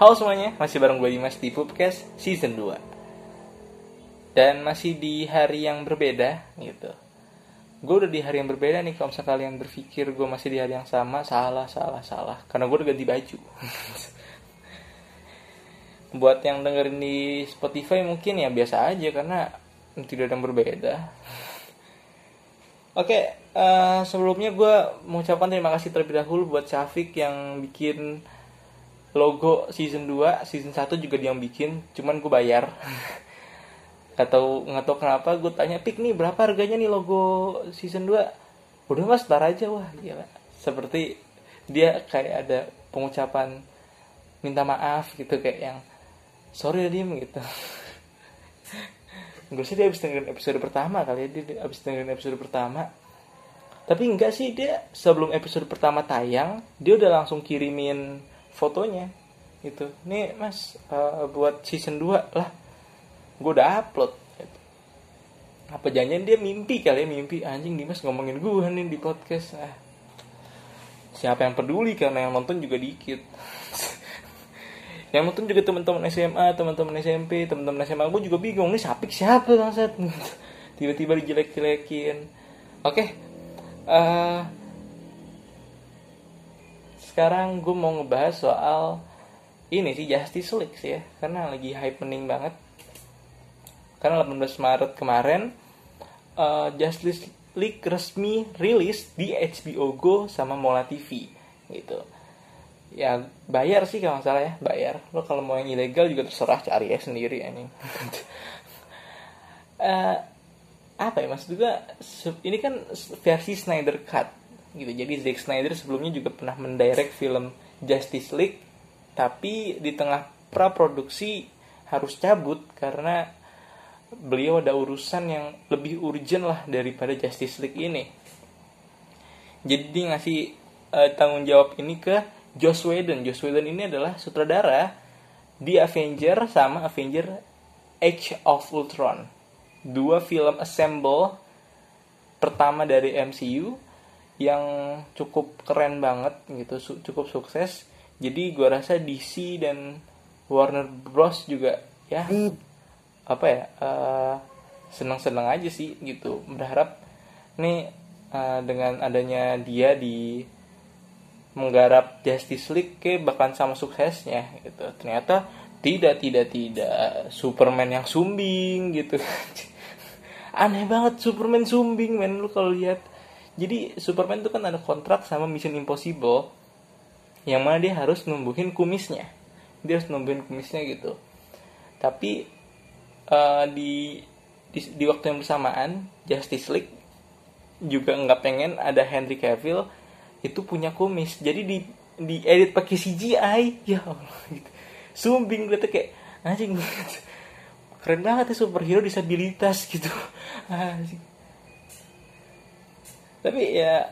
Halo semuanya, masih bareng gue Dimas di Pupcast Season 2 Dan masih di hari yang berbeda gitu. Gue udah di hari yang berbeda nih Kalau misalnya kalian berpikir gue masih di hari yang sama Salah, salah, salah. Karena gue udah ganti baju. Buat yang dengerin di Spotify mungkin ya biasa aja Karena tidak ada yang berbeda. Oke, uh, sebelumnya gue mengucapkan terima kasih terlebih dahulu buat Syafiq yang bikin logo season 2 season 1 juga dia yang bikin cuman gue bayar. Atau nggak tahu kenapa gue tanya pik nih berapa harganya nih logo season 2 udah mas tar aja. Wah gila seperti dia kayak ada pengucapan minta maaf gitu kayak yang sorry ya diem gitu. Gue sih dia habis dengerin episode pertama kali ya dia habis dengerin episode pertama. Tapi enggak sih dia sebelum episode pertama tayang dia udah langsung kirimin fotonya gitu nih mas uh, buat season 2 lah gue udah upload gitu. apa jangan dia mimpi kali ya mimpi anjing Dimas ngomongin gue nih di podcast ah. siapa yang peduli karena yang nonton juga dikit yang nonton juga teman-teman SMA teman-teman SMP teman-teman SMA gue juga bingung nih sapik siapa bangsat tiba-tiba dijelek-jelekin oke okay. uh, eh, sekarang gue mau ngebahas soal ini sih Justice League sih ya. Karena lagi happening banget. Karena 18 Maret kemarin uh, Justice League resmi rilis di HBO Go sama Mola TV gitu. Ya bayar sih kalau salah ya bayar. Lo kalau mau yang ilegal juga terserah cari ya sendiri ini uh, apa ya maksud juga ini kan versi Snyder Cut gitu. Jadi Zack Snyder sebelumnya juga pernah mendirect film Justice League tapi di tengah pra produksi harus cabut karena beliau ada urusan yang lebih urgent lah daripada Justice League ini. Jadi ngasih uh, tanggung jawab ini ke Joss Whedon. Joss Whedon ini adalah sutradara di Avenger sama Avenger Age of Ultron. Dua film assemble pertama dari MCU yang cukup keren banget gitu su cukup sukses. Jadi gue rasa DC dan Warner Bros. juga ya apa ya uh, senang aja sih gitu. Berharap nih uh, dengan adanya dia di menggarap Justice League ke bahkan sama suksesnya gitu. Ternyata tidak tidak tidak. Superman yang sumbing gitu aneh banget Superman sumbing men. Lu kalau lihat jadi Superman itu kan ada kontrak sama Mission Impossible yang mana dia harus numbuhin kumisnya. Dia harus numbuhin kumisnya gitu. Tapi uh, di, di di waktu yang bersamaan Justice League juga nggak pengen ada Henry Cavill itu punya kumis. Jadi di di edit pakai CGI ya Allah gitu. Sumbing gitu kayak anjing keren banget ya superhero disabilitas gitu. Anjing tapi ya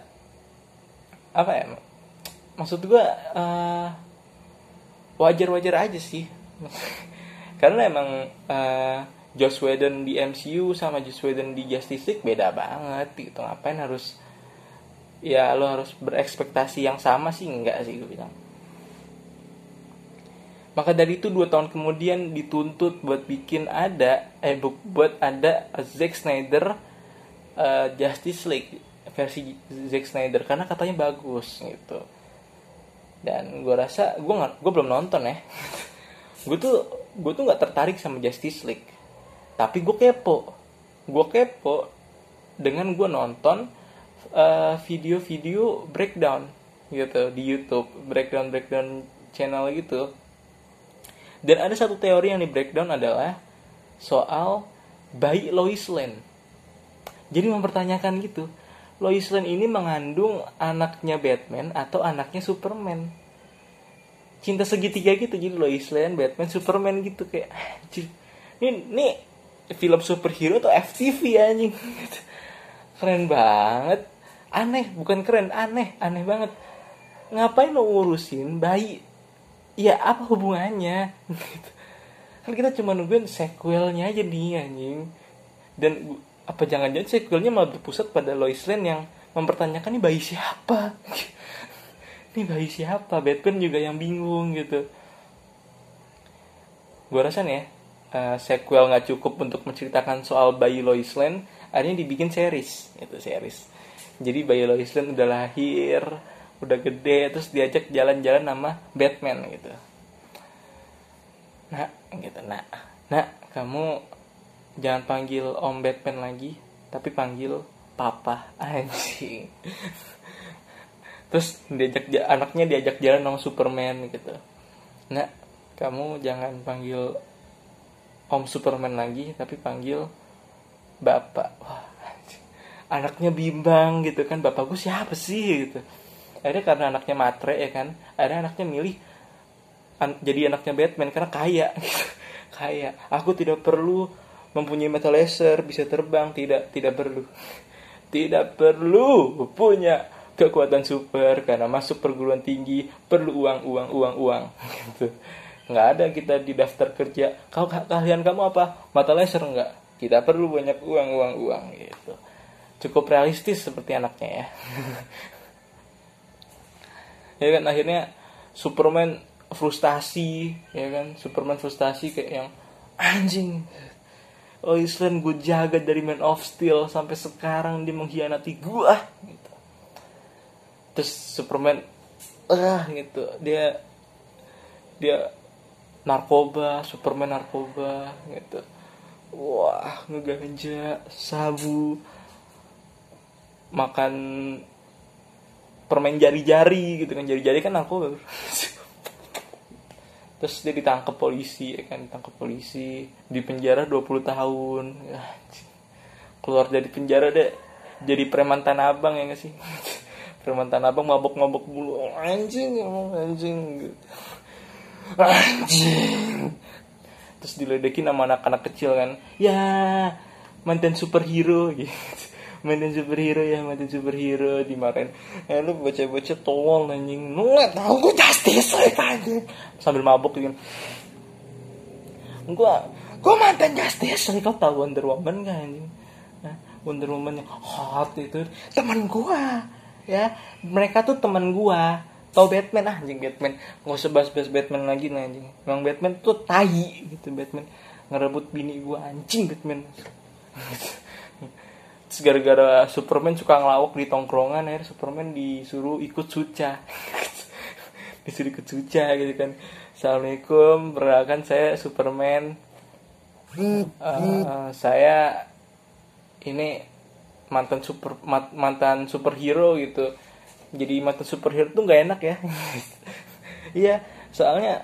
apa ya maksud gue uh, wajar-wajar aja sih. Karena emang uh, Joss Whedon di MCU sama Joss Whedon di Justice League beda banget gitu. Ngapain harus ya lo harus berekspektasi yang sama sih? Enggak sih gue bilang. Maka dari itu dua tahun kemudian dituntut buat bikin ada eh buat ada Zack Snyder uh, Justice League versi Zack Snyder karena katanya bagus gitu. Dan gue rasa gue nggak gue belum nonton ya. Gue tuh gue tuh nggak tertarik sama Justice League. Tapi gue kepo. Gue kepo dengan gue nonton eh, video-video breakdown gitu di YouTube. Breakdown breakdown channel gitu. Dan ada satu teori yang di breakdown adalah soal bayi Lois Lane. Jadi mempertanyakan gitu Lois Lane ini mengandung anaknya Batman atau anaknya Superman. Cinta segitiga gitu jadi Lois Lane Batman Superman gitu kayak anjir. Ini ini film superhero atau FTV anjing? Keren banget. Aneh bukan keren aneh aneh banget. Ngapain lo ngurusin bayi? Ya apa hubungannya? Kan kita cuma nungguin sequelnya aja nih anjing. Dan apa jangan-jangan sequelnya malah berpusat pada Lois Lane yang mempertanyakan ini bayi siapa? Ini bayi siapa? Batman juga yang bingung gitu. Gue rasa nih ya uh, sequel nggak cukup untuk menceritakan soal bayi Lois Lane akhirnya dibikin series itu series. Jadi bayi Lois Lane udah lahir udah gede terus diajak jalan-jalan sama Batman gitu. Nah gitu nah nah kamu jangan panggil Om Batman lagi tapi panggil Papa anjing. Terus diajak anaknya diajak jalan sama Superman gitu. Nah kamu jangan panggil Om Superman lagi tapi panggil Bapak. Wah anjing. anaknya bimbang gitu kan bapakku siapa sih? gitu. Akhirnya karena anaknya matre ya kan akhirnya anaknya milih an jadi anaknya Batman karena kaya. Kaya. Aku tidak perlu mempunyai metal laser bisa terbang tidak tidak perlu tidak perlu punya kekuatan super karena masuk perguruan tinggi perlu uang uang uang uang. Gitu. Nggak ada kita di daftar kerja kau kalian kamu apa? Mata laser nggak? Kita perlu banyak uang uang uang gitu. Cukup realistis seperti anaknya ya. Ya kan akhirnya Superman frustasi ya kan? Superman frustasi kayak yang anjing Oh Island gue jaga dari Man of Steel sampai sekarang dia mengkhianati gue gitu. terus Superman ah gitu. Dia dia narkoba Superman narkoba gitu. Wah ngeganja sabu makan permen jari-jari gitu kan. Jari-jari kan aku terus dia ditangkap polisi ya kan ditangkap polisi. Di penjara 20 tahun. Keluar dari penjara deh. Jadi preman tanah abang ya gak sih? Preman tanah abang mabok-mabok bulu anjing anjing. Anjing. Terus diledekin sama anak-anak kecil kan. Ya mantan superhero gitu mantan superhero ya mantan superhero dimarahin. Eh lu baca-baca tolong anjing. Lu nggak tahu gue justice like anjing. Sambil mabuk gitu. Gua gua mantan justice like kau tahu Wonder Woman kan anjing? Wonder Woman yang hot itu teman gua ya. Mereka tuh teman gua. Tau Batman ah anjing Batman. Nggak usah bahas-bahas Batman lagi nah anjing. Emang Batman tuh tai gitu Batman. Ngerebut bini gua anjing Batman Gara-gara Superman suka ngelawak di tongkrongan akhirnya Superman disuruh ikut suca disuruh ikut suca gitu kan. Assalamualaikum perkenalkan saya Superman. Uh, saya ini mantan super mantan superhero gitu. Jadi mantan superhero tuh nggak enak ya. Iya soalnya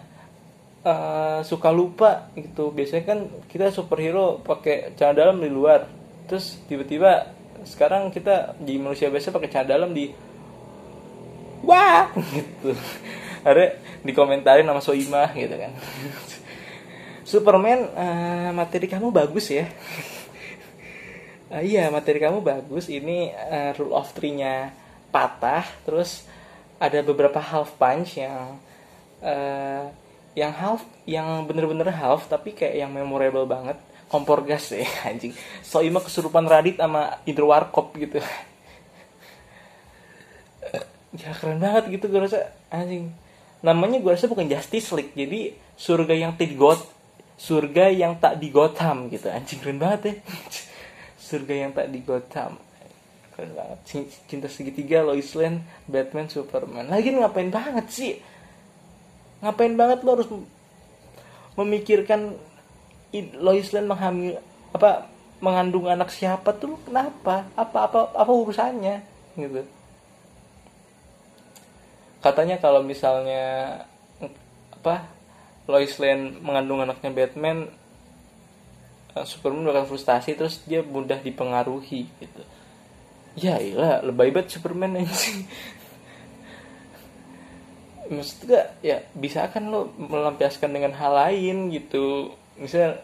uh, suka lupa gitu. Biasanya kan kita superhero pakai celana dalam di luar terus tiba-tiba sekarang kita di manusia biasa pakai cara dalam di wah! Gitu. Ada dikomentarin sama Soimah gitu kan. Superman uh, materi kamu bagus ya. Uh, iya materi kamu bagus. Ini uh, rule of three-nya patah. Terus ada beberapa half punch yang uh, yang half yang bener-bener half tapi kayak yang memorable banget kompor gas ya anjing. Soima kesurupan Radit sama Indro Warkop gitu. Ya keren banget gitu gue rasa anjing. Namanya gue rasa bukan Justice League jadi surga yang tidak got surga yang tak di Gotham gitu. Anjing keren banget ya. Surga yang tak di Gotham keren banget. Cinta segitiga Lois Lane Batman Superman. Lagi ngapain banget sih? Ngapain banget lo harus memikirkan Lois Lane menghamil apa mengandung anak siapa tuh? Kenapa? Apa apa apa urusannya? Gitu. Katanya kalau misalnya apa Lois Lane mengandung anaknya Batman eh, Superman bakal frustasi terus dia mudah dipengaruhi gitu. Ya iya lebay banget Superman sih maksudnya ya bisa kan lo melampiaskan dengan hal lain gitu misalnya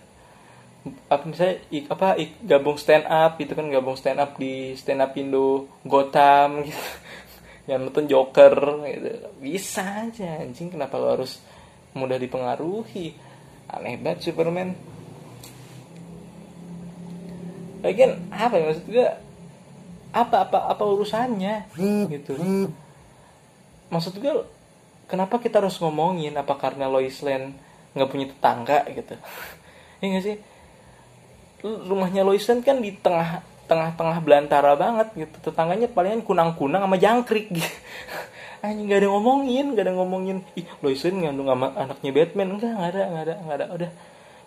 apa misalnya apa gabung stand up gitu kan gabung stand up di stand up Indo Gotham gitu. Yang nonton Joker gitu. Bisa aja anjing kenapa lo harus mudah dipengaruhi? Aneh banget Superman. Lagian apa ya maksudnya apa apa apa urusannya? Gitu. Maksud gue kenapa kita harus ngomongin? Apa karena Lois Lane nggak punya tetangga gitu. Ya nggak sih? Rumahnya Lois Lane kan di tengah tengah-tengah belantara banget gitu. Tetangganya palingan kunang-kunang sama jangkrik gitu. Anjing nggak ada ngomongin nggak ada ngomongin. Ih Lois Lane ngandung sama anaknya Batman. Enggak nggak ada nggak ada nggak ada. Udah.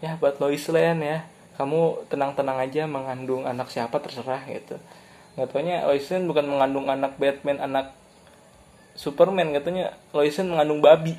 Ya buat Lois Lane ya. Kamu tenang-tenang aja mengandung anak siapa terserah gitu. Nggak taunya Lois bukan mengandung anak Batman anak Superman. Katanya Lois mengandung babi